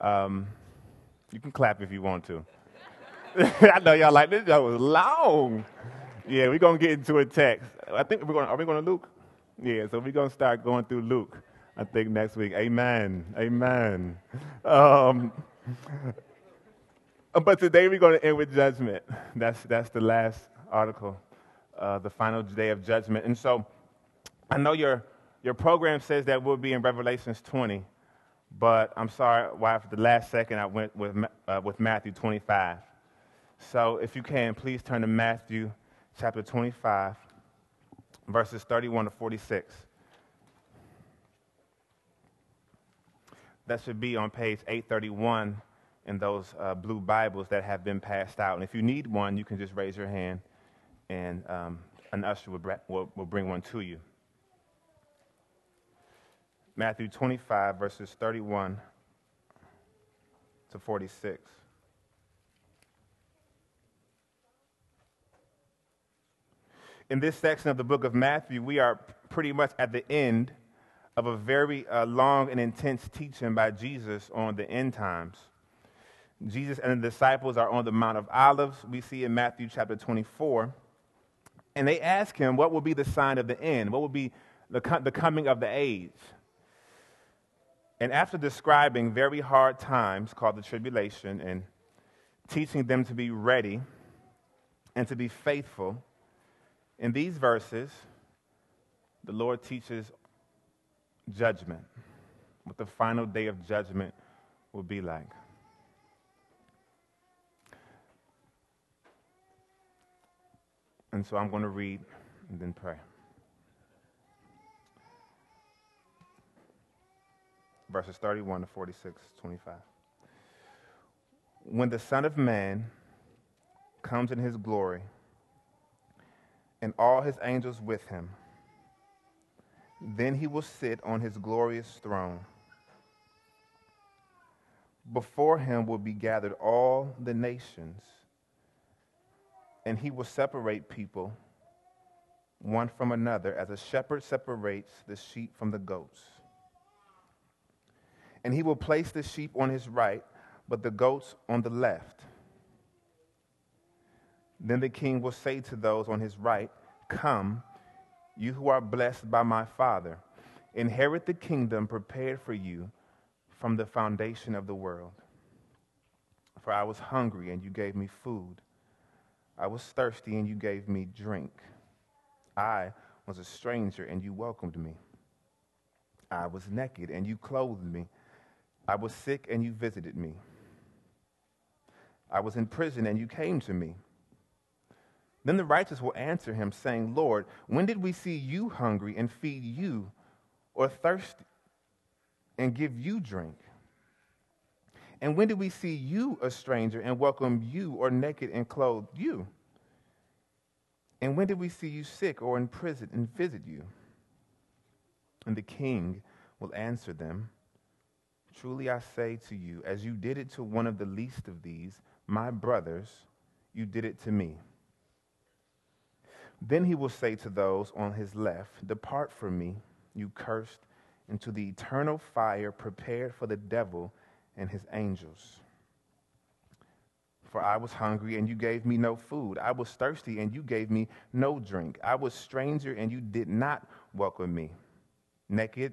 Um, you can clap if you want to. I know y'all like this. That was long. Yeah, we're gonna get into a text. I think we're going. Are we going to Luke? Yeah, so we're gonna start going through Luke. I think next week. Amen. Amen. Um, but today we're going to end with judgment. That's that's the last article, uh, the final day of judgment. And so, I know your your program says that we'll be in Revelations 20, but I'm sorry why for the last second I went with uh, with Matthew 25. So if you can, please turn to Matthew chapter 25, verses 31 to 46. That should be on page 831 in those uh, blue Bibles that have been passed out. And if you need one, you can just raise your hand, and um, an usher will, will, will bring one to you. Matthew 25, verses 31 to 46. In this section of the book of Matthew, we are pretty much at the end of a very uh, long and intense teaching by Jesus on the end times. Jesus and the disciples are on the Mount of Olives. We see in Matthew chapter 24. And they ask him, What will be the sign of the end? What will be the, the coming of the age? And after describing very hard times called the tribulation and teaching them to be ready and to be faithful, in these verses, the Lord teaches judgment, what the final day of judgment will be like. And so I'm going to read and then pray. Verses 31 to 46, 25. When the Son of Man comes in his glory, and all his angels with him. Then he will sit on his glorious throne. Before him will be gathered all the nations, and he will separate people one from another as a shepherd separates the sheep from the goats. And he will place the sheep on his right, but the goats on the left. Then the king will say to those on his right, Come, you who are blessed by my Father, inherit the kingdom prepared for you from the foundation of the world. For I was hungry, and you gave me food. I was thirsty, and you gave me drink. I was a stranger, and you welcomed me. I was naked, and you clothed me. I was sick, and you visited me. I was in prison, and you came to me. Then the righteous will answer him, saying, Lord, when did we see you hungry and feed you, or thirsty and give you drink? And when did we see you a stranger and welcome you, or naked and clothe you? And when did we see you sick or in prison and visit you? And the king will answer them Truly I say to you, as you did it to one of the least of these, my brothers, you did it to me. Then he will say to those on his left, Depart from me, you cursed, into the eternal fire prepared for the devil and his angels. For I was hungry, and you gave me no food. I was thirsty, and you gave me no drink. I was stranger, and you did not welcome me. Naked,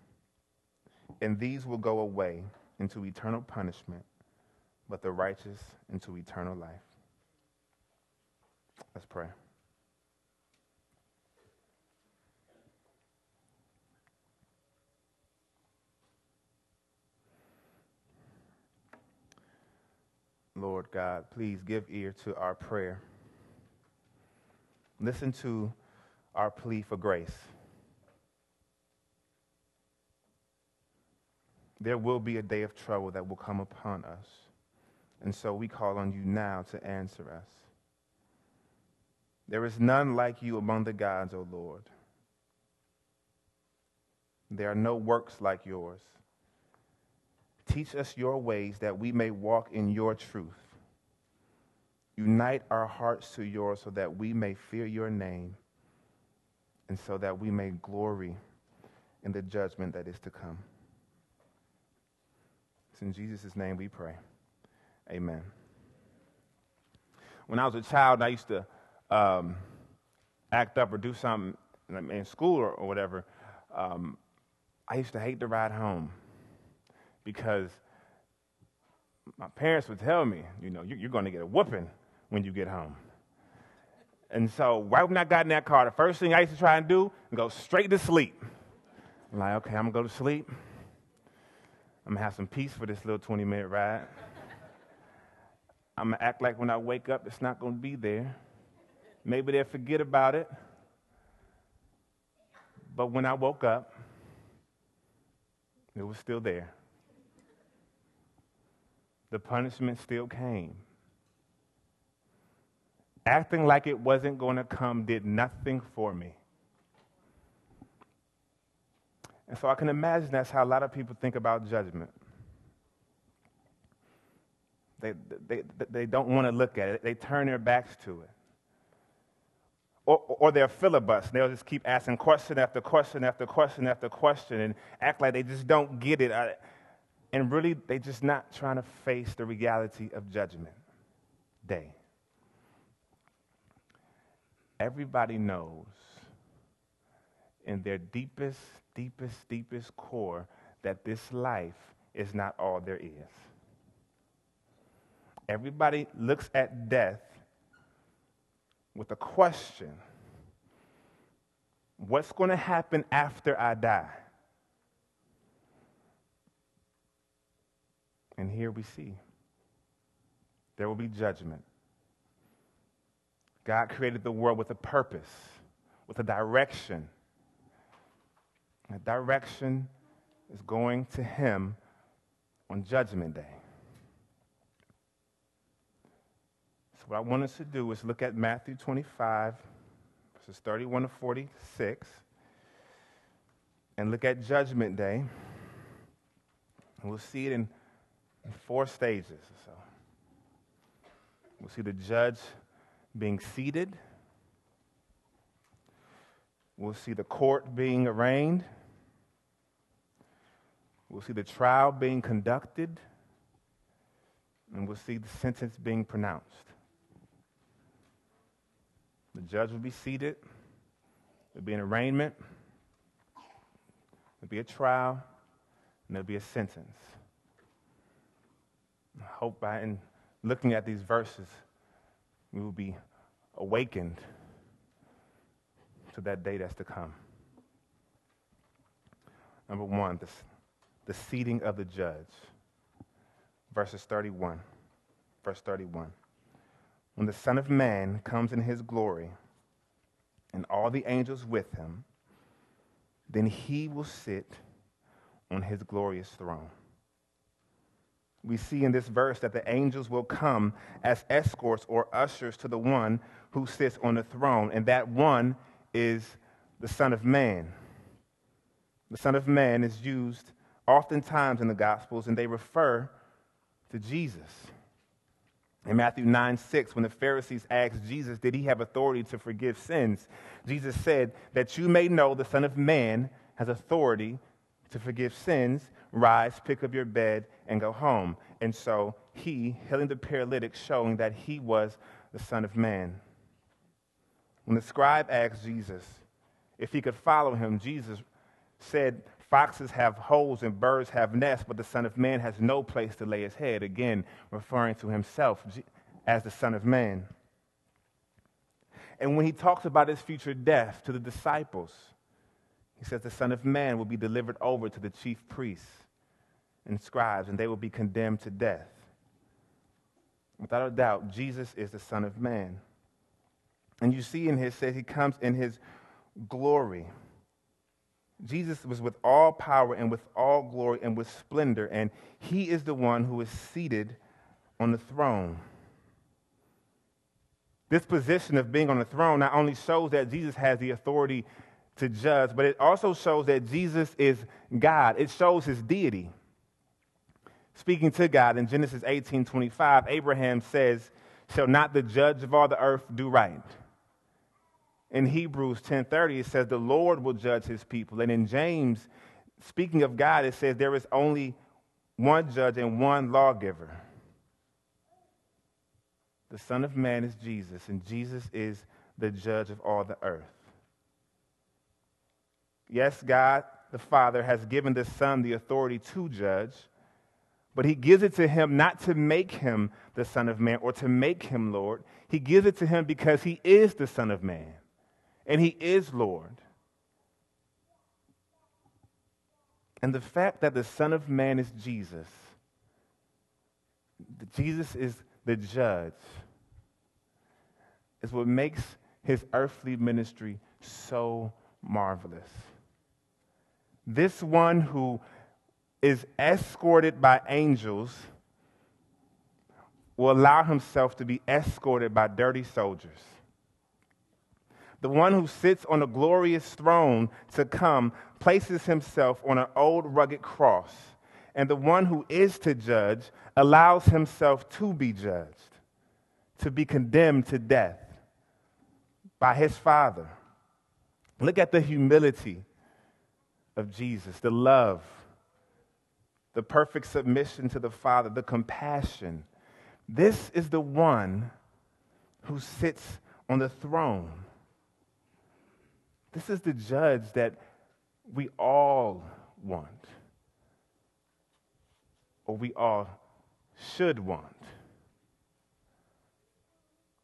And these will go away into eternal punishment, but the righteous into eternal life. Let's pray. Lord God, please give ear to our prayer. Listen to our plea for grace. There will be a day of trouble that will come upon us. And so we call on you now to answer us. There is none like you among the gods, O Lord. There are no works like yours. Teach us your ways that we may walk in your truth. Unite our hearts to yours so that we may fear your name and so that we may glory in the judgment that is to come. It's in Jesus' name we pray. Amen. When I was a child, I used to um, act up or do something in school or, or whatever. Um, I used to hate to ride home because my parents would tell me, you know, you're going to get a whooping when you get home. And so, right when I got in that car, the first thing I used to try and do go straight to sleep. I'm like, okay, I'm going to go to sleep. I'm to have some peace for this little 20 minute ride. I'm to act like when I wake up, it's not to be there. Maybe they'll forget about it. But when I woke up, it was still there. The punishment still came. Acting like it wasn't going to come did nothing for me. And so I can imagine that's how a lot of people think about judgment. They, they, they don't want to look at it, they turn their backs to it. Or, or they're filibust. They'll just keep asking question after question after question after question and act like they just don't get it. And really, they're just not trying to face the reality of judgment day. Everybody knows in their deepest, deepest, deepest core that this life is not all there is. Everybody looks at death with a question What's going to happen after I die? And here we see there will be judgment. God created the world with a purpose, with a direction. That direction is going to Him on Judgment Day. So, what I want us to do is look at Matthew 25, verses 31 to 46, and look at Judgment Day. And we'll see it in, in four stages. So, we'll see the judge being seated. We'll see the court being arraigned. We'll see the trial being conducted. And we'll see the sentence being pronounced. The judge will be seated. There'll be an arraignment. There'll be a trial. And there'll be a sentence. I hope by in looking at these verses, we will be awakened to that day that's to come. Number one, the, the seating of the judge. Verses 31. Verse 31. When the Son of Man comes in his glory and all the angels with him, then he will sit on his glorious throne we see in this verse that the angels will come as escorts or ushers to the one who sits on the throne, and that one is the Son of Man. The Son of Man is used oftentimes in the Gospels, and they refer to Jesus. In Matthew 9 6, when the Pharisees asked Jesus, Did he have authority to forgive sins? Jesus said, That you may know the Son of Man has authority to forgive sins, rise, pick up your bed, and go home. And so he, healing the paralytic, showing that he was the Son of Man. When the scribe asked Jesus if he could follow him, Jesus said, Foxes have holes and birds have nests, but the Son of Man has no place to lay his head. Again, referring to himself as the Son of Man. And when he talks about his future death to the disciples, he says, The Son of Man will be delivered over to the chief priests and scribes, and they will be condemned to death. Without a doubt, Jesus is the Son of Man. And you see in his says he comes in his glory. Jesus was with all power and with all glory and with splendor, and he is the one who is seated on the throne. This position of being on the throne not only shows that Jesus has the authority to judge, but it also shows that Jesus is God. It shows his deity. Speaking to God in Genesis 18 25, Abraham says, Shall not the judge of all the earth do right? In Hebrews 10:30 it says the Lord will judge his people. And in James, speaking of God, it says there is only one judge and one lawgiver. The Son of Man is Jesus, and Jesus is the judge of all the earth. Yes, God the Father has given the Son the authority to judge, but he gives it to him not to make him the Son of Man or to make him Lord. He gives it to him because he is the Son of Man and he is Lord. And the fact that the Son of Man is Jesus, Jesus is the judge, is what makes his earthly ministry so marvelous. This one who is escorted by angels will allow himself to be escorted by dirty soldiers. The one who sits on a glorious throne to come places himself on an old rugged cross. And the one who is to judge allows himself to be judged, to be condemned to death by his Father. Look at the humility of Jesus, the love, the perfect submission to the Father, the compassion. This is the one who sits on the throne. This is the judge that we all want, or we all should want.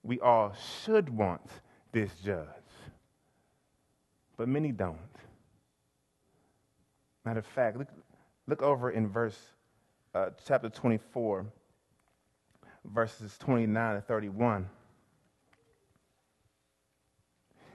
We all should want this judge, but many don't. Matter of fact, look, look over in verse uh, chapter 24, verses 29 to 31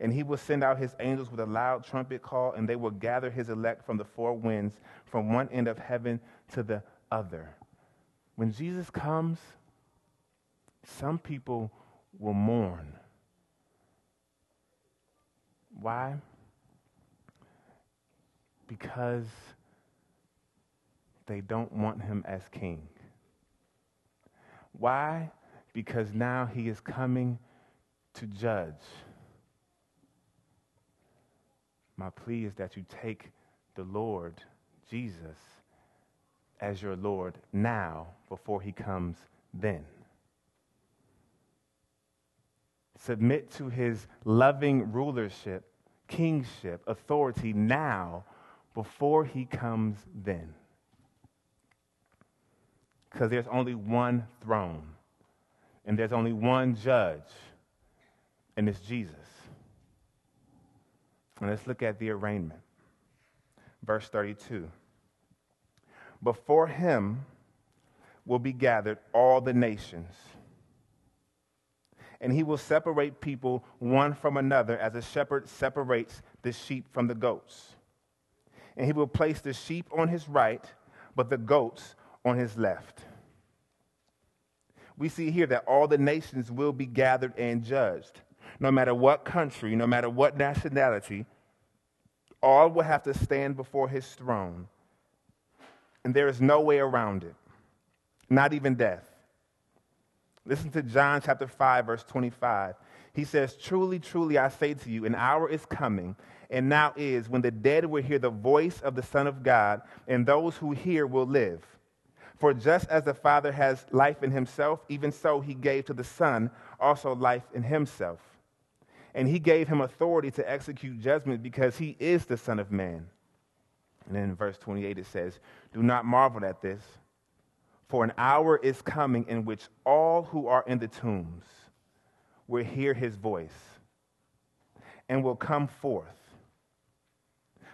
and he will send out his angels with a loud trumpet call, and they will gather his elect from the four winds, from one end of heaven to the other. When Jesus comes, some people will mourn. Why? Because they don't want him as king. Why? Because now he is coming to judge. My plea is that you take the Lord, Jesus, as your Lord now before he comes then. Submit to his loving rulership, kingship, authority now before he comes then. Because there's only one throne, and there's only one judge, and it's Jesus. And let's look at the arraignment. Verse 32. Before him will be gathered all the nations, and he will separate people one from another as a shepherd separates the sheep from the goats. And he will place the sheep on his right, but the goats on his left. We see here that all the nations will be gathered and judged no matter what country, no matter what nationality, all will have to stand before his throne. And there is no way around it, not even death. Listen to John chapter 5, verse 25. He says, Truly, truly, I say to you, an hour is coming, and now is, when the dead will hear the voice of the Son of God, and those who hear will live. For just as the Father has life in himself, even so he gave to the Son also life in himself and he gave him authority to execute judgment because he is the Son of Man. And then in verse 28 it says, Do not marvel at this, For an hour is coming in which all who are in the tombs will hear his voice and will come forth.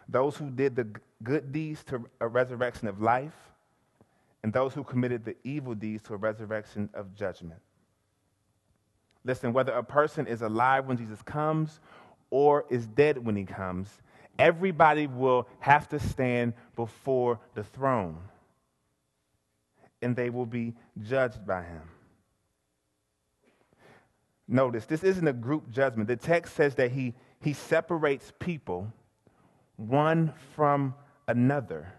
Those who did the good deeds to a resurrection of life, and those who committed the evil deeds to a resurrection of judgment. Listen, whether a person is alive when Jesus comes or is dead when he comes, everybody will have to stand before the throne and they will be judged by him. Notice, this isn't a group judgment. The text says that he, he separates people one from another.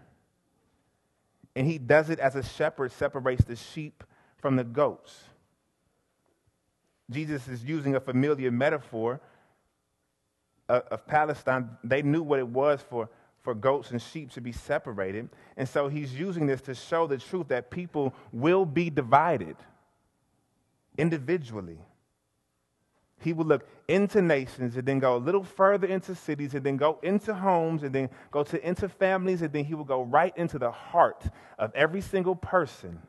And he does it as a shepherd separates the sheep from the goats. Jesus is using a familiar metaphor of, of, Palestine. They knew what it was for, for goats and sheep to be separated. And so he's using this to show the truth that people will be divided individually. He will look into nations and then go a little further into cities and then go into homes and then go to into families and then he will go right into the heart of every single person.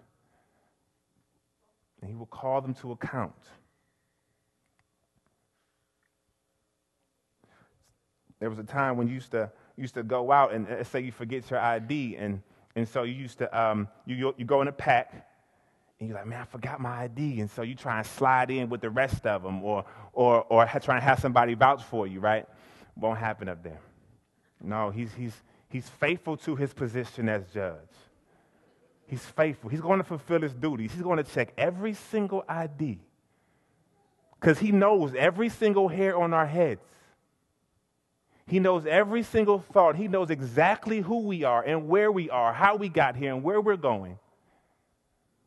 And he will call them to account. There was a time when you used to, used to go out and uh, say you forget your ID and, and so you used to, um, you, you go in a pack and you're like, man, I forgot my ID. And so you try and slide in with the rest of them or, or, or try and have somebody vouch for you, right? Won't happen up there. No, he's, he's, he's faithful to his position as judge. He's faithful. He's going to fulfill his duties. He's going to check every single ID because he knows every single hair on our heads. He knows every single thought. He knows exactly who we are and where we are, how we got here, and where we're going.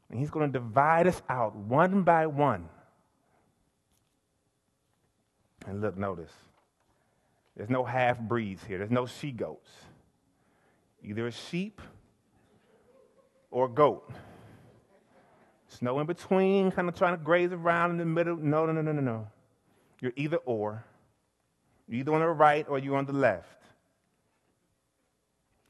And he's going to divide us out one by one. And look, notice there's no half breeds here, there's no she goats. Either a sheep or a goat. There's no in between, kind of trying to graze around in the middle. No, no, no, no, no, no. You're either or. You're either on the right or you're on the left.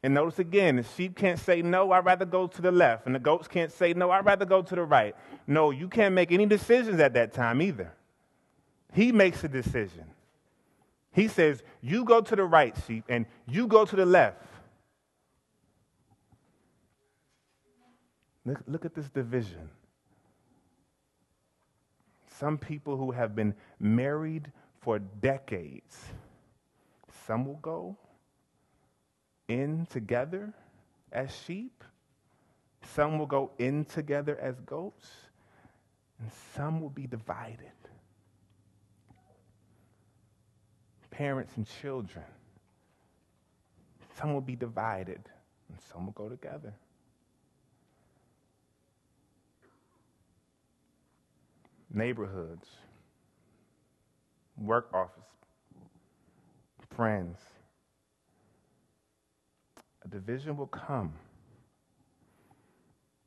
And notice again, the sheep can't say, No, I'd rather go to the left. And the goats can't say, No, I'd rather go to the right. No, you can't make any decisions at that time either. He makes a decision. He says, You go to the right, sheep, and you go to the left. Look, look at this division. Some people who have been married for decades, some will go in together as sheep, some will go in together as goats, and some will be divided. Parents and children, some will be divided, and some will go together. Neighborhoods, work office, friends, a division will come.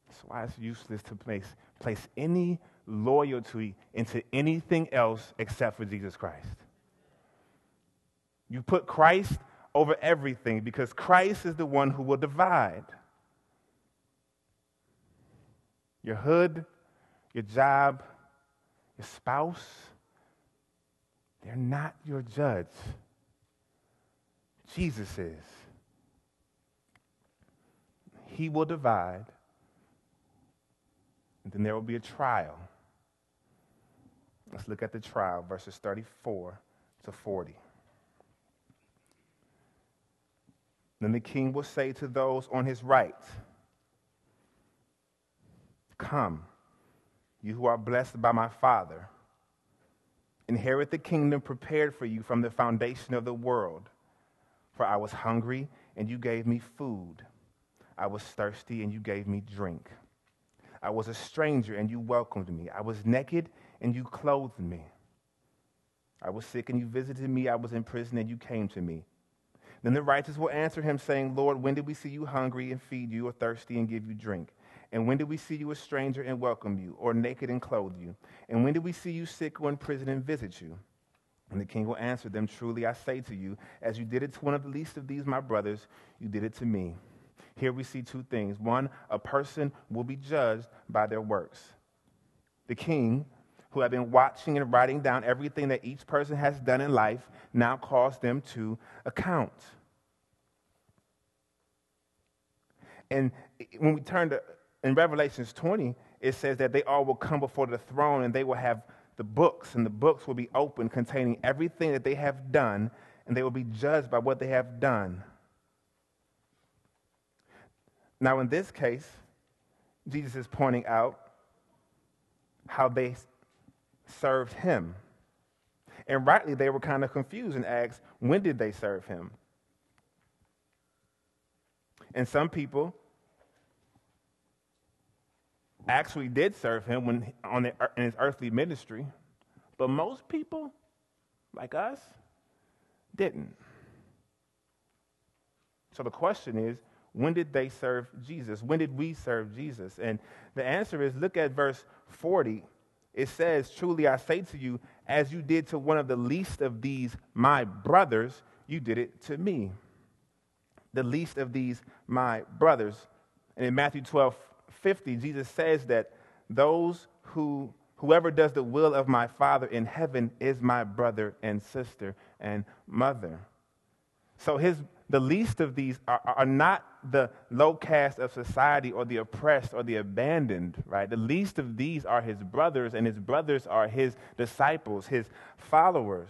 That's why it's useless to place, place any loyalty into anything else except for Jesus Christ. You put Christ over everything because Christ is the one who will divide. Your hood, your job, your spouse, they're not your judge. Jesus is he will divide, and then there will be a trial. Let's look at the trial, verses 34 to 40. Then the king will say to those on his right, Come, you who are blessed by my Father, inherit the kingdom prepared for you from the foundation of the world. For I was hungry, and you gave me food. I was thirsty and you gave me drink. I was a stranger and you welcomed me. I was naked and you clothed me. I was sick and you visited me. I was in prison and you came to me. Then the righteous will answer him, saying, Lord, when did we see you hungry and feed you, or thirsty and give you drink? And when did we see you a stranger and welcome you, or naked and clothe you? And when did we see you sick or in prison and visit you? And the king will answer them, Truly I say to you, as you did it to one of the least of these my brothers, you did it to me. Here we see two things. One, a person will be judged by their works. The king, who had been watching and writing down everything that each person has done in life, now calls them to account. And when we turn to in Revelations 20, it says that they all will come before the throne and they will have the books, and the books will be open containing everything that they have done, and they will be judged by what they have done. Now, in this case, Jesus is pointing out how they served him. And rightly, they were kind of confused and asked, when did they serve him? And some people actually did serve him when on the, in his earthly ministry, but most people, like us, didn't. So the question is, when did they serve Jesus? When did we serve Jesus? And the answer is look at verse 40. It says, Truly I say to you, as you did to one of the least of these my brothers, you did it to me. The least of these my brothers. And in Matthew 12, 50, Jesus says that those who whoever does the will of my Father in heaven is my brother and sister and mother. So his the least of these are, are not the low caste of society or the oppressed or the abandoned, right? The least of these are his brothers, and his brothers are his disciples, his followers.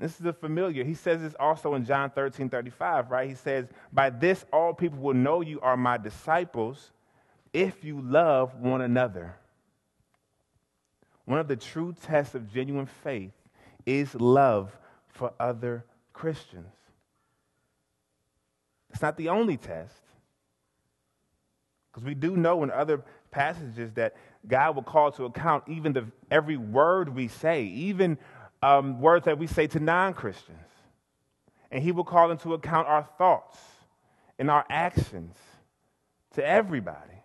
This is a familiar. He says this also in John 13 35, right? He says, By this all people will know you are my disciples if you love one another. One of the true tests of genuine faith is love for other Christians. It's not the only test. Because we do know in other passages that God will call to account even the, every word we say, even um, words that we say to non Christians. And He will call into account our thoughts and our actions to everybody.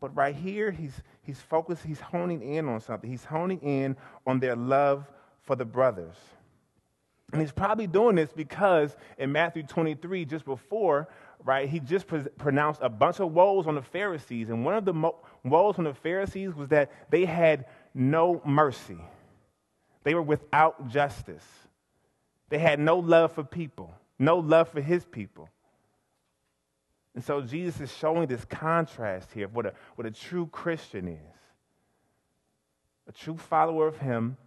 But right here, he's, he's focused, he's honing in on something. He's honing in on their love for the brothers. And he's probably doing this because in Matthew 23, just before, right, he just pre- pronounced a bunch of woes on the Pharisees. And one of the mo- woes on the Pharisees was that they had no mercy, they were without justice. They had no love for people, no love for his people. And so Jesus is showing this contrast here of what a, what a true Christian is. A true follower of him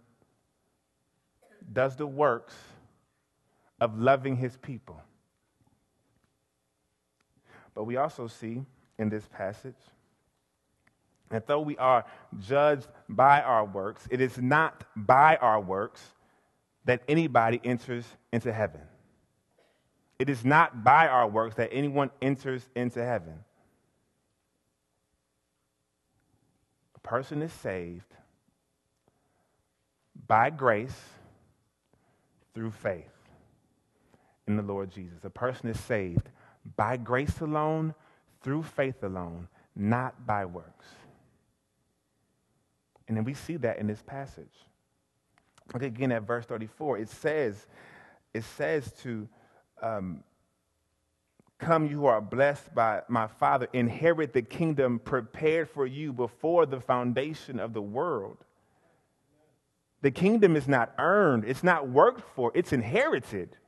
does the works of loving his people. But we also see in this passage that though we are judged by our works, it is not by our works that anybody enters into heaven. It is not by our works that anyone enters into heaven. A person is saved by grace through faith in the Lord Jesus. A person is saved by grace alone, through faith alone, not by works. And then we see that in this passage. Look again at verse 34. It says, it says to um, come, you who are blessed by my Father, inherit the kingdom prepared for you before the foundation of the world. The kingdom is not earned, it's not worked for, it's inherited.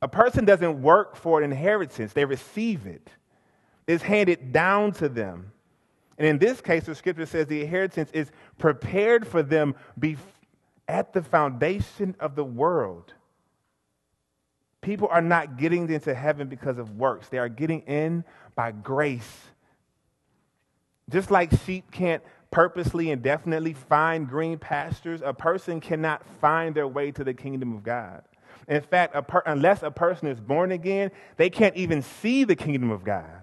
A person doesn't work for an inheritance, they receive it. It's handed down to them. And in this case, the scripture says the inheritance is prepared for them at the foundation of the world. People are not getting into heaven because of works, they are getting in by grace. Just like sheep can't purposely and definitely find green pastures, a person cannot find their way to the kingdom of God. In fact, a per- unless a person is born again, they can't even see the kingdom of God.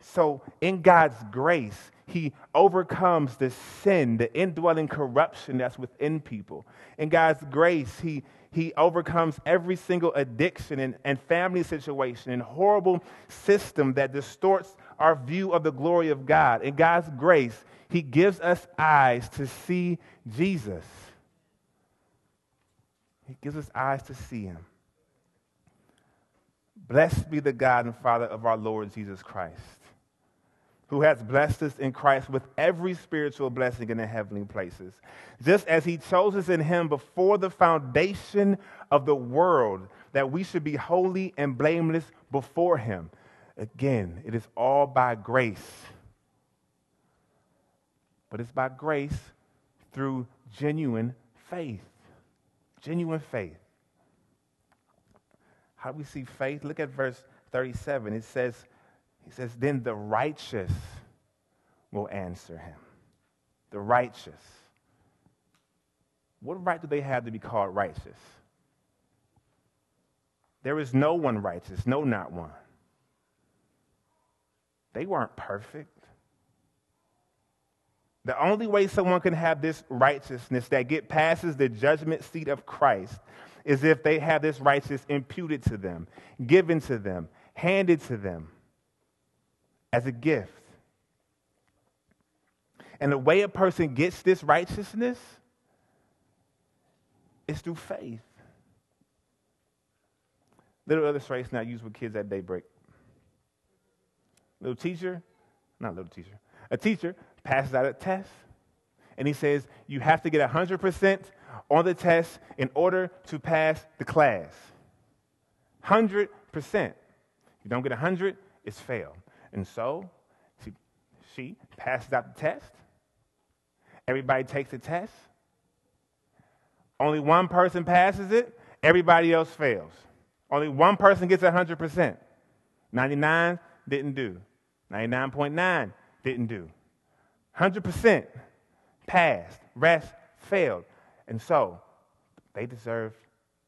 So, in God's grace, He overcomes the sin, the indwelling corruption that's within people. In God's grace, He he overcomes every single addiction and, and family situation and horrible system that distorts our view of the glory of God. In God's grace, He gives us eyes to see Jesus. He gives us eyes to see him. Blessed be the God and Father of our Lord Jesus Christ, who has blessed us in Christ with every spiritual blessing in the heavenly places, just as he chose us in him before the foundation of the world, that we should be holy and blameless before him. Again, it is all by grace. But it's by grace through genuine faith. Genuine faith. How do we see faith? Look at verse 37. It says, he says, then the righteous will answer him. The righteous. What right do they have to be called righteous? There is no one righteous, no, not one. They weren't perfect. The only way someone can have this righteousness that get passes the judgment seat of Christ is if they have this righteousness imputed to them, given to them, handed to them as a gift. And the way a person gets this righteousness is through faith. Little illustration I use with kids at daybreak. Little teacher, not little teacher, a teacher passes out a test and he says, You have to get 100% on the test in order to pass the class. 100%. If you don't get 100, it's fail. And so she, she passes out the test. Everybody takes the test. Only one person passes it, everybody else fails. Only one person gets 100%. 99 didn't do. 99.9 didn't do. 100% passed, rest failed. And so they deserve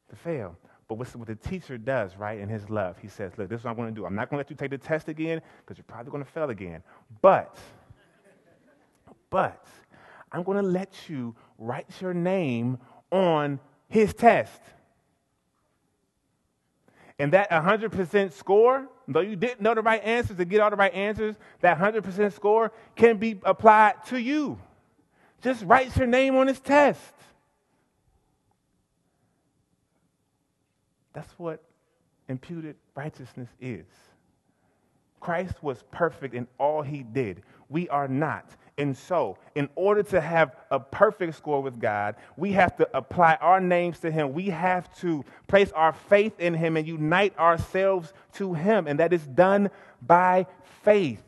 to fail. But what's, what the teacher does, right, in his love, he says, Look, this is what I'm going to do. I'm not going to let you take the test again because you're probably going to fail again. But, but, I'm going to let you write your name on his test. And that 100% score, though you didn't know the right answers to get all the right answers, that 100% score can be applied to you. Just write your name on his test. That's what imputed righteousness is. Christ was perfect in all he did. We are not. And so, in order to have a perfect score with God, we have to apply our names to Him. We have to place our faith in Him and unite ourselves to Him. And that is done by faith.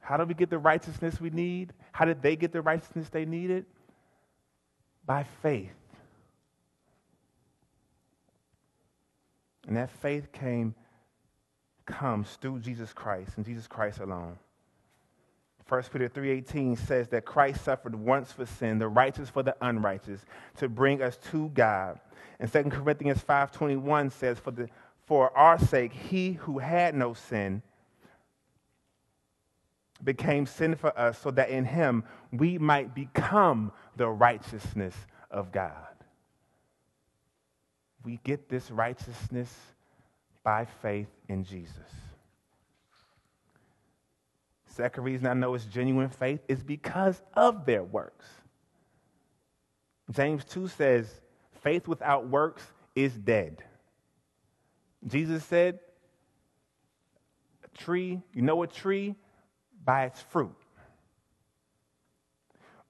How do we get the righteousness we need? How did they get the righteousness they needed? By faith. And that faith came comes through Jesus Christ and Jesus Christ alone. 1 Peter 3:18 says that Christ suffered once for sin, the righteous for the unrighteous, to bring us to God. And 2 Corinthians 5:21 says for the for our sake he who had no sin became sin for us so that in him we might become the righteousness of God. We get this righteousness by faith in Jesus. Second reason I know it's genuine faith is because of their works. James 2 says, faith without works is dead. Jesus said, a tree, you know a tree by its fruit.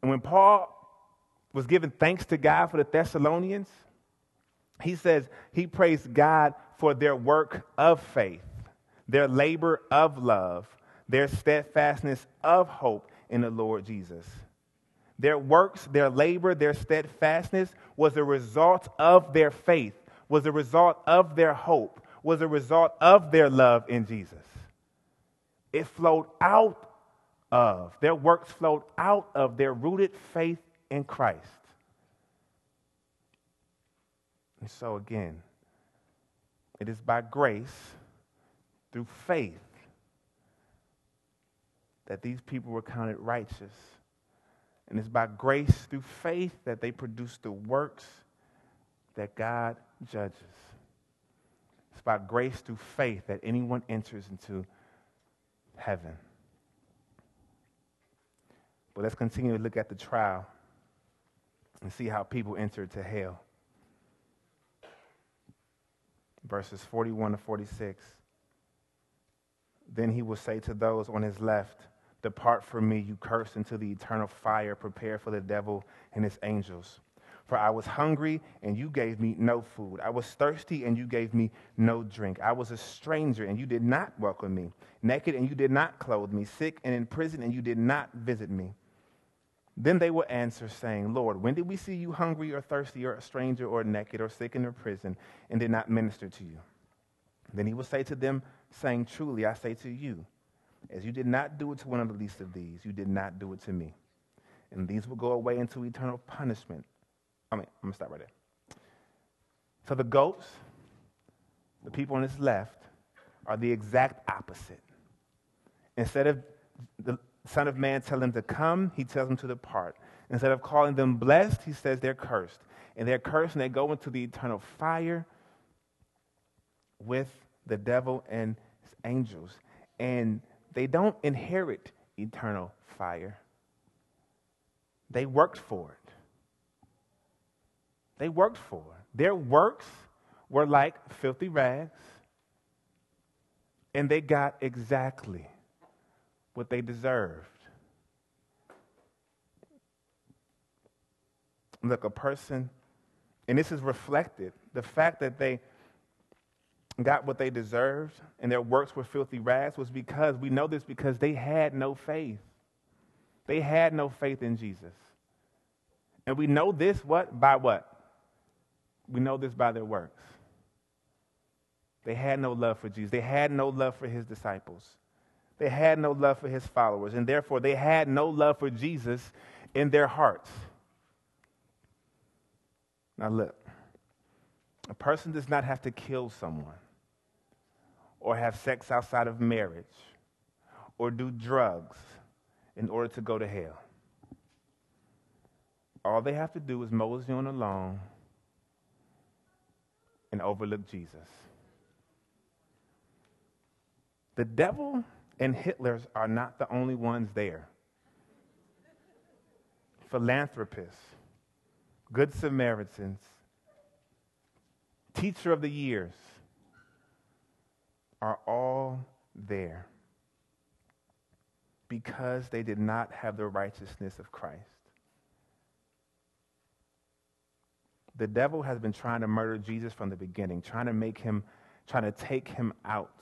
And when Paul was giving thanks to God for the Thessalonians, he says he praised God for their work of faith, their labor of love, their steadfastness of hope in the Lord Jesus. Their works, their labor, their steadfastness was a result of their faith, was a result of their hope, was a result of their love in Jesus. It flowed out of, their works flowed out of their rooted faith in Christ. And so, again, it is by grace, through faith, that these people were counted righteous. And it's by grace through faith that they produce the works that God judges. It's by grace through faith that anyone enters into heaven. But let's continue to look at the trial and see how people enter to hell. Verses 41 to 46. Then he will say to those on his left, Depart from me, you cursed, into the eternal fire prepared for the devil and his angels. For I was hungry, and you gave me no food. I was thirsty, and you gave me no drink. I was a stranger, and you did not welcome me. Naked, and you did not clothe me. Sick and in prison, and you did not visit me. Then they will answer, saying, Lord, when did we see you hungry or thirsty or a stranger or naked or sick in a prison and did not minister to you? Then he will say to them, saying, Truly, I say to you, as you did not do it to one of the least of these, you did not do it to me. And these will go away into eternal punishment. I mean, I'm going to stop right there. So the goats, the people on his left, are the exact opposite. Instead of the Son of Man telling them to come, he tells them to depart. Instead of calling them blessed, he says they're cursed. And they're cursed and they go into the eternal fire with the devil and his angels. And they don't inherit eternal fire, they worked for it. They worked for it. Their works were like filthy rags, and they got exactly what they deserved. Look, a person, and this is reflected, the fact that they got what they deserved and their works were filthy rags was because, we know this because they had no faith. They had no faith in Jesus. And we know this what? By what? We know this by their works. They had no love for Jesus. They had no love for his disciples. They had no love for his followers, and therefore they had no love for Jesus in their hearts. Now, look, a person does not have to kill someone, or have sex outside of marriage, or do drugs in order to go to hell. All they have to do is mosey on along and overlook Jesus. The devil and Hitlers are not the only ones there. Philanthropists, Good Samaritans, Teacher of the Years are all there because they did not have the righteousness of Christ. The devil has been trying to murder Jesus from the beginning, trying to make him, trying to take him out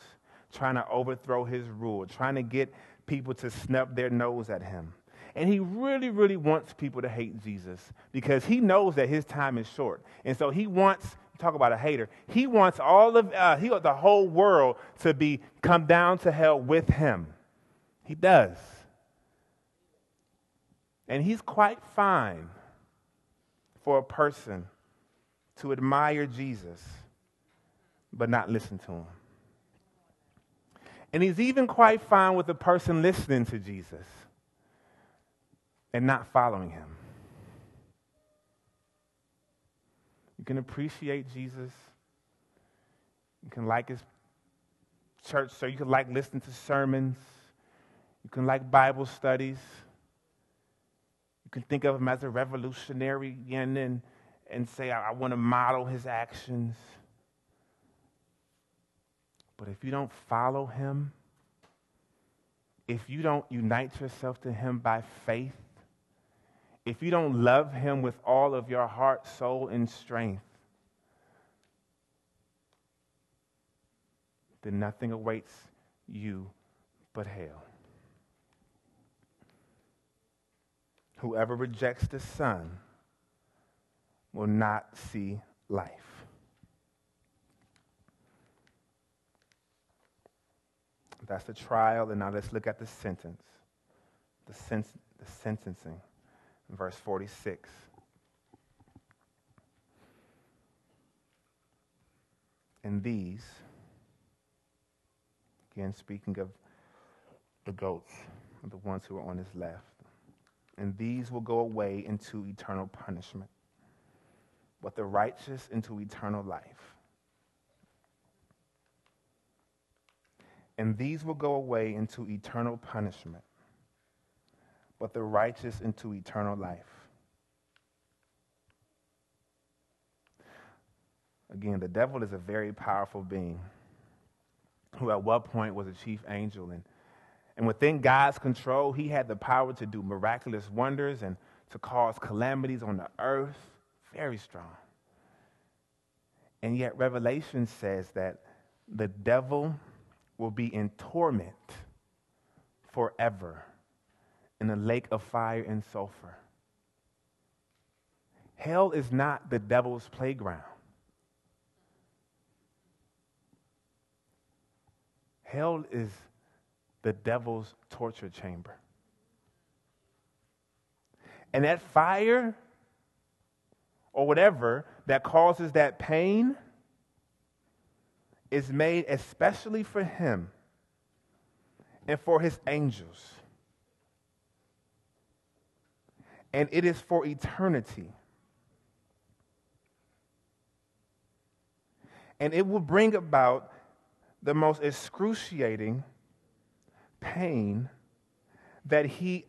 trying to overthrow his rule, trying to get people to snub their nose at him. And he really, really wants people to hate Jesus because he knows that his time is short. And so he wants, talk about a hater, he wants all of, uh, he wants the whole world to be, come down to hell with him. He does. And he's quite fine for a person to admire Jesus but not listen to him. And he's even quite fine with the person listening to Jesus and not following him. You can appreciate Jesus. You can like his church, so you can like listening to sermons. You can like Bible studies. You can think of him as a revolutionary and, and, and say, I, I want to model his actions. But if you don't follow him, if you don't unite yourself to him by faith, if you don't love him with all of your heart, soul, and strength, then nothing awaits you but hell. Whoever rejects the Son will not see life. That's the trial, and now let's look at the sentence. The, sen- the sentencing, verse 46. And these, again speaking of the goats, the ones who are on his left, and these will go away into eternal punishment, but the righteous into eternal life. And these will go away into eternal punishment, but the righteous into eternal life. Again, the devil is a very powerful being who at one point was a chief angel. And, and within God's control, he had the power to do miraculous wonders and to cause calamities on the earth. Very strong. And yet, Revelation says that the devil will be in torment forever in a lake of fire and sulfur. Hell is not the devil's playground. Hell is the devil's torture chamber. And that fire or whatever that causes that pain is made especially for him and for his angels. And it is for eternity. And it will bring about the most excruciating pain that he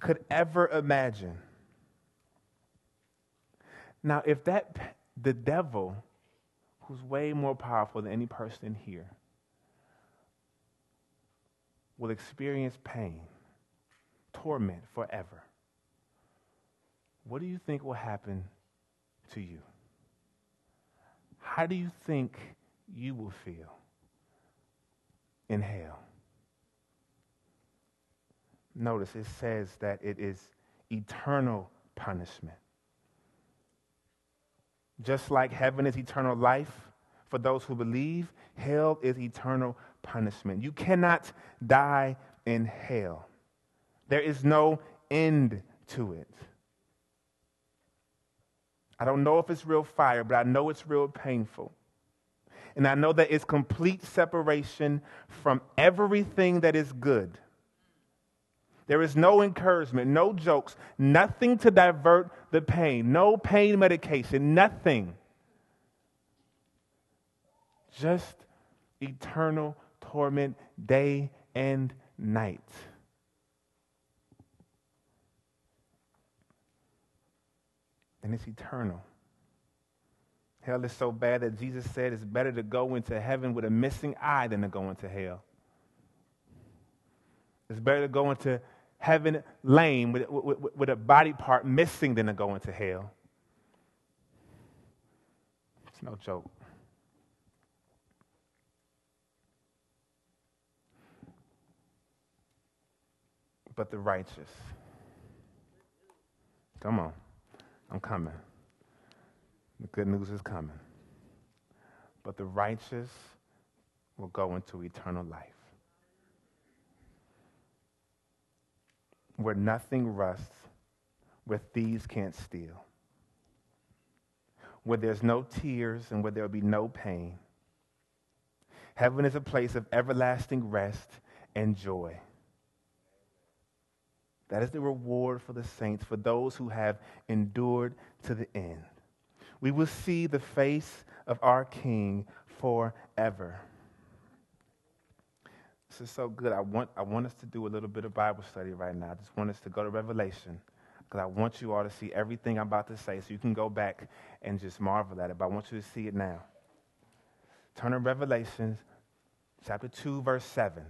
could ever imagine. Now, if that, the devil, who's way more powerful than any person here, will experience pain, torment forever, what do you think will happen to you? How do you think you will feel? in hell. Notice it says that it is eternal punishment. Just like heaven is eternal life for those who believe, hell is eternal punishment. You cannot die in hell, there is no end to it. I don't know if it's real fire, but I know it's real painful. And I know that it's complete separation from everything that is good. There is no encouragement, no jokes, nothing to divert the pain, no pain medication, nothing. Just eternal torment day and night. And it's eternal. Hell is so bad that Jesus said it's better to go into heaven with a missing eye than to go into hell. It's better to go into heaven lame with, with, with a body part missing than to go into hell. It's no joke. But the righteous. Come on. I'm coming. The good news is coming. But the righteous will go into eternal life. Where nothing rusts, where thieves can't steal. Where there's no tears and where there'll be no pain. Heaven is a place of everlasting rest and joy. That is the reward for the saints, for those who have endured to the end we will see the face of our King forever. This is so good. I want, I want us to do a little bit of Bible study right now. I just want us to go to Revelation because I want you all to see everything I'm about to say so you can go back and just marvel at it. But I want you to see it now. Turn to Revelation chapter 2, verse 7.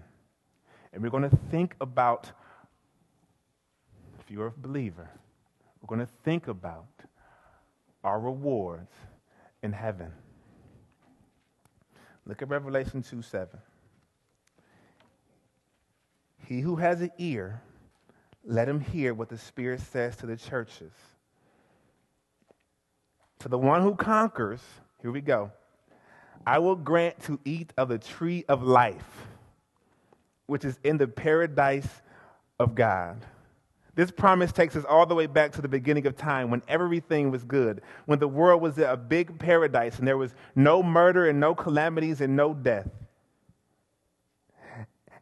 And we're going to think about, if you're a believer, we're going to think about our rewards in heaven. Look at Revelation 2 7. He who has an ear, let him hear what the Spirit says to the churches. To the one who conquers, here we go, I will grant to eat of the tree of life, which is in the paradise of God. This promise takes us all the way back to the beginning of time when everything was good, when the world was a big paradise and there was no murder and no calamities and no death.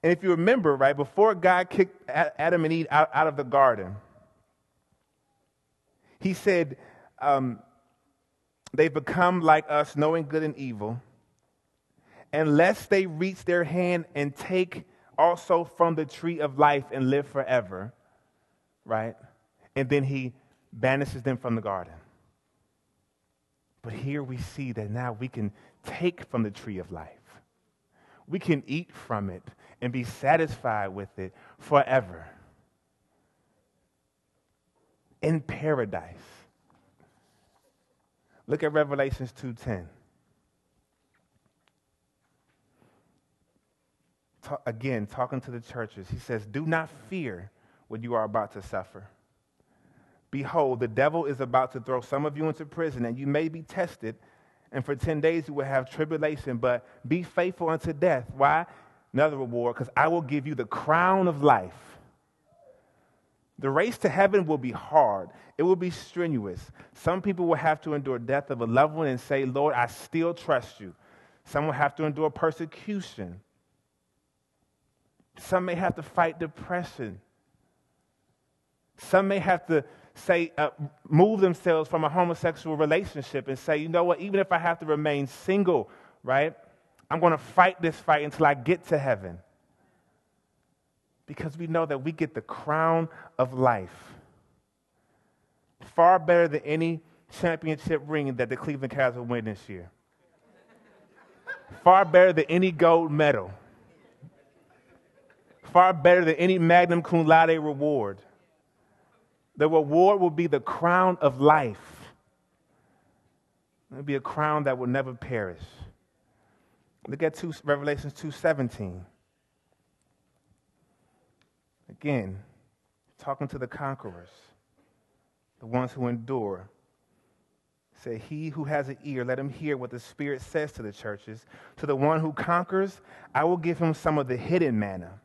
And if you remember, right, before God kicked Adam and Eve out, out of the garden, he said, um, They've become like us, knowing good and evil, unless they reach their hand and take also from the tree of life and live forever right? And then he banishes them from the garden. But here we see that now we can take from the tree of life. We can eat from it and be satisfied with it forever in paradise. Look at Revelations 2:10. Ta- again, talking to the churches, he says, "Do not fear what you are about to suffer. Behold, the devil is about to throw some of you into prison, and you may be tested, and for 10 days you will have tribulation, but be faithful unto death. Why? Another reward, because I will give you the crown of life. The race to heaven will be hard. It will be strenuous. Some people will have to endure death of a loved one and say, Lord, I still trust you. Some will have to endure persecution. Some may have to fight depression. Some may have to say, uh, move themselves from a homosexual relationship and say, you know what, even if I have to remain single, right, I'm going to fight this fight until I get to heaven. Because we know that we get the crown of life. Far better than any championship ring that the Cleveland Cavs will win this year. Far better than any gold medal. Far better than any Magnum Cum Laude reward. The reward will be the crown of life. It'll be a crown that will never perish. Look at two, Revelations 2.17. Again, talking to the conquerors, the ones who endure. Say, he who has an ear, let him hear what the Spirit says to the churches. To the one who conquers, I will give him some of the hidden manna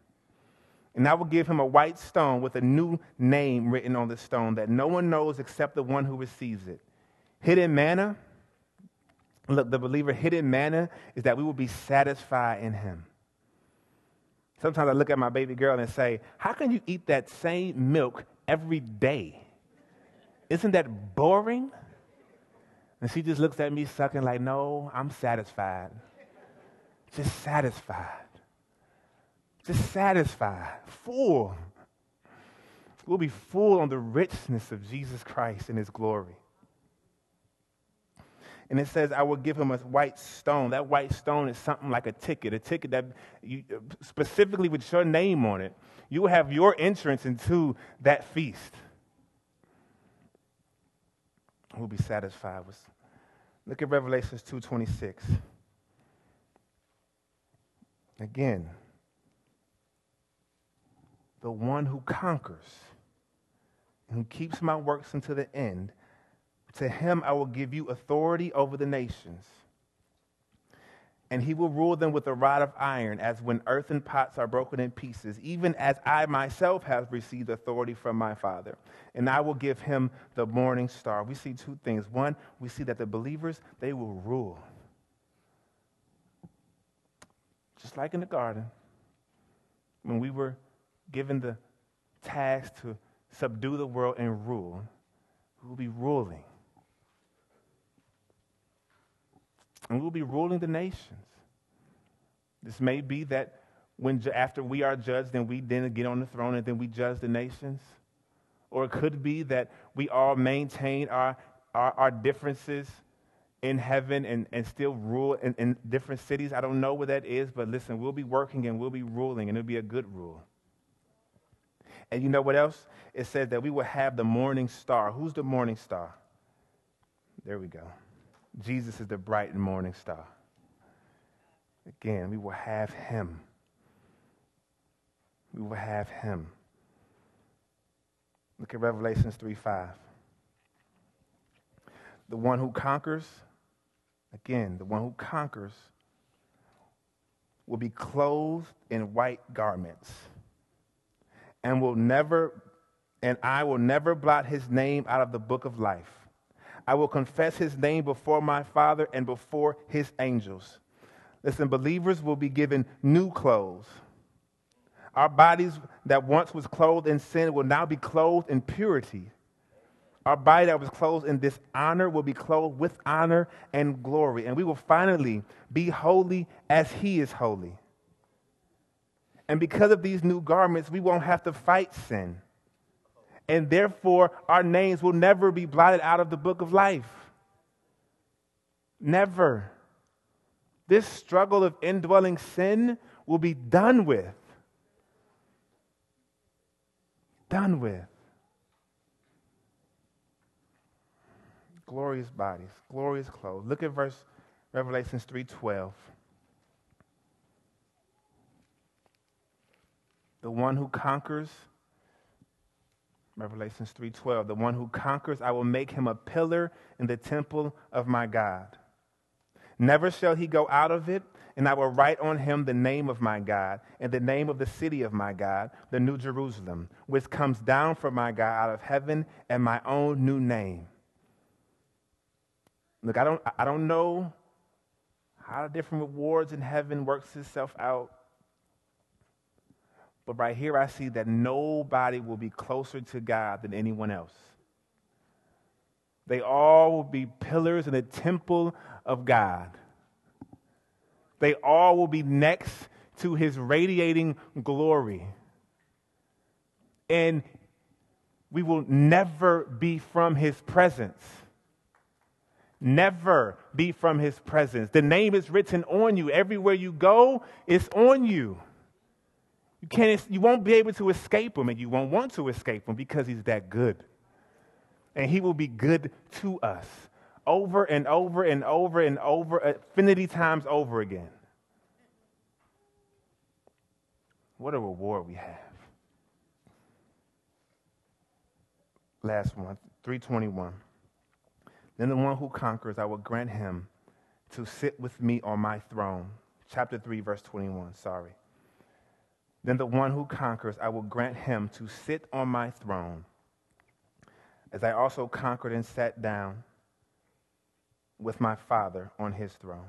and I will give him a white stone with a new name written on the stone that no one knows except the one who receives it. Hidden manna, look, the believer, hidden manna is that we will be satisfied in him. Sometimes I look at my baby girl and say, How can you eat that same milk every day? Isn't that boring? And she just looks at me sucking, like, No, I'm satisfied. Just satisfied just satisfied, full. We'll be full on the richness of Jesus Christ and his glory. And it says, I will give him a white stone. That white stone is something like a ticket, a ticket that you, specifically with your name on it. You will have your entrance into that feast. We'll be satisfied with. Look at Revelations 2.26. Again, the one who conquers and who keeps my works unto the end, to him I will give you authority over the nations. And he will rule them with a rod of iron, as when earthen pots are broken in pieces, even as I myself have received authority from my Father. And I will give him the morning star. We see two things. One, we see that the believers, they will rule. Just like in the garden, when we were given the task to subdue the world and rule, we will be ruling. And we'll be ruling the nations. This may be that when after we are judged, then we then get on the throne and then we judge the nations. Or it could be that we all maintain our, our, our differences in heaven and, and still rule in, in different cities. I don't know what that is, but listen, we'll be working and we'll be ruling, and it'll be a good rule. And you know what else? It says that we will have the morning star. Who's the morning star? There we go. Jesus is the bright and morning star. Again, we will have him. We will have him. Look at Revelations 3 5. The one who conquers, again, the one who conquers will be clothed in white garments and will never and I will never blot his name out of the book of life. I will confess his name before my Father and before his angels. Listen, believers will be given new clothes. Our bodies that once was clothed in sin will now be clothed in purity. Our body that was clothed in dishonor will be clothed with honor and glory. And we will finally be holy as he is holy. And because of these new garments, we won't have to fight sin. And therefore, our names will never be blotted out of the book of life. Never. This struggle of indwelling sin will be done with. Done with. Glorious bodies, glorious clothes. Look at verse Revelations 3:12. The one who conquers Revelations 3:12 The one who conquers I will make him a pillar in the temple of my God. Never shall he go out of it, and I will write on him the name of my God and the name of the city of my God, the new Jerusalem, which comes down from my God out of heaven, and my own new name. Look, I don't, I don't know how the different rewards in heaven works itself out. But right here, I see that nobody will be closer to God than anyone else. They all will be pillars in the temple of God. They all will be next to his radiating glory. And we will never be from his presence. Never be from his presence. The name is written on you. Everywhere you go, it's on you. You, can't, you won't be able to escape him, and you won't want to escape him because he's that good. And he will be good to us over and over and over and over, infinity times over again. What a reward we have. Last one, 321. Then the one who conquers, I will grant him to sit with me on my throne. Chapter 3, verse 21, sorry. Then the one who conquers, I will grant him to sit on my throne, as I also conquered and sat down with my Father on his throne.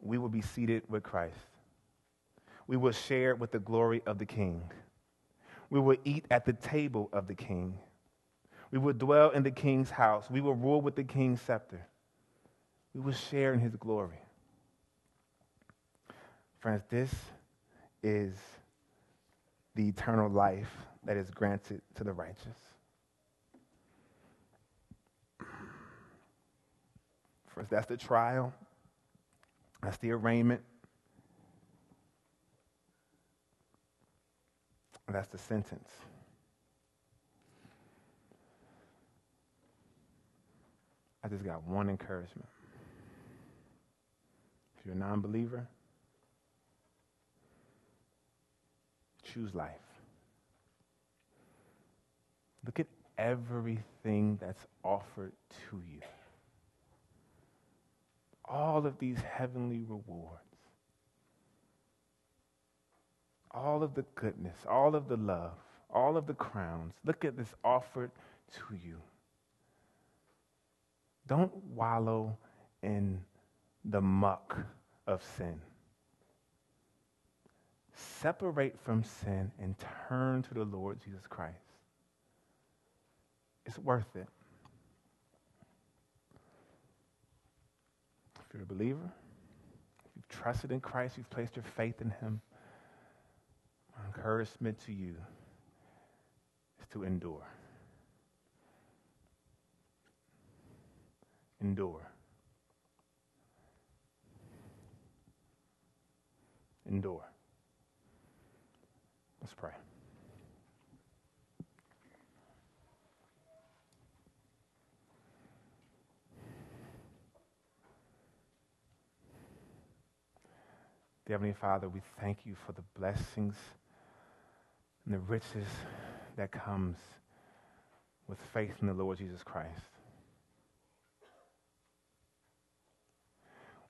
We will be seated with Christ. We will share with the glory of the King. We will eat at the table of the King. We will dwell in the King's house. We will rule with the King's scepter. We will share in his glory. Friends, this is the eternal life that is granted to the righteous. First, that's the trial, that's the arraignment, that's the sentence. I just got one encouragement. If you're a non believer, choose life. Look at everything that's offered to you. All of these heavenly rewards, all of the goodness, all of the love, all of the crowns. Look at this offered to you. Don't wallow in the muck of sin separate from sin and turn to the Lord Jesus Christ. It's worth it. If you're a believer, if you've trusted in Christ, you've placed your faith in Him, my encouragement to you is to endure. Endure. Endure. Let's pray. Dear Heavenly Father, we thank you for the blessings and the riches that comes with faith in the Lord Jesus Christ.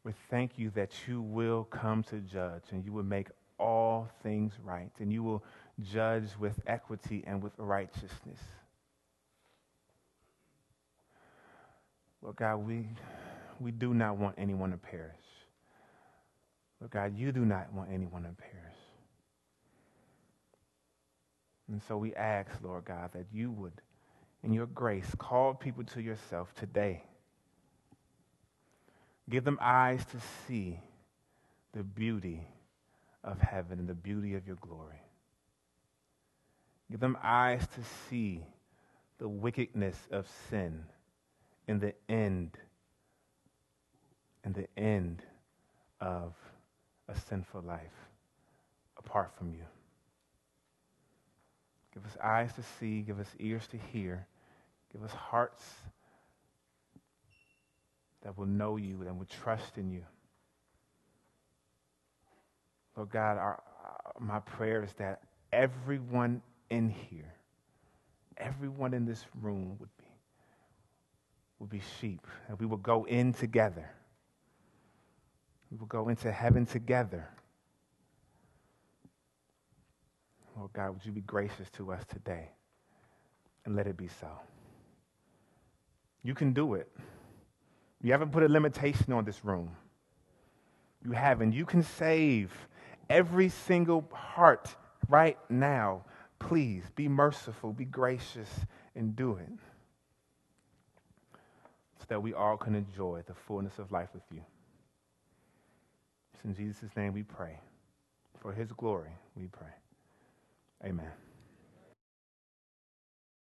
We thank you that you will come to judge and you will make all things right, and you will judge with equity and with righteousness. Lord God, we, we do not want anyone to perish. Lord God, you do not want anyone to perish. And so we ask, Lord God, that you would, in your grace, call people to yourself today. Give them eyes to see the beauty of heaven and the beauty of your glory. Give them eyes to see the wickedness of sin and the end, in the end of a sinful life apart from you. Give us eyes to see, give us ears to hear, give us hearts that will know you and will trust in you. Lord God, our, uh, my prayer is that everyone in here, everyone in this room would be, would be sheep, and we would go in together. We will go into heaven together. Lord God, would you be gracious to us today and let it be so? You can do it. You haven't put a limitation on this room. You haven't. You can save every single heart right now. Please be merciful, be gracious, and do it so that we all can enjoy the fullness of life with you. It's in Jesus' name we pray. For his glory, we pray. Amen.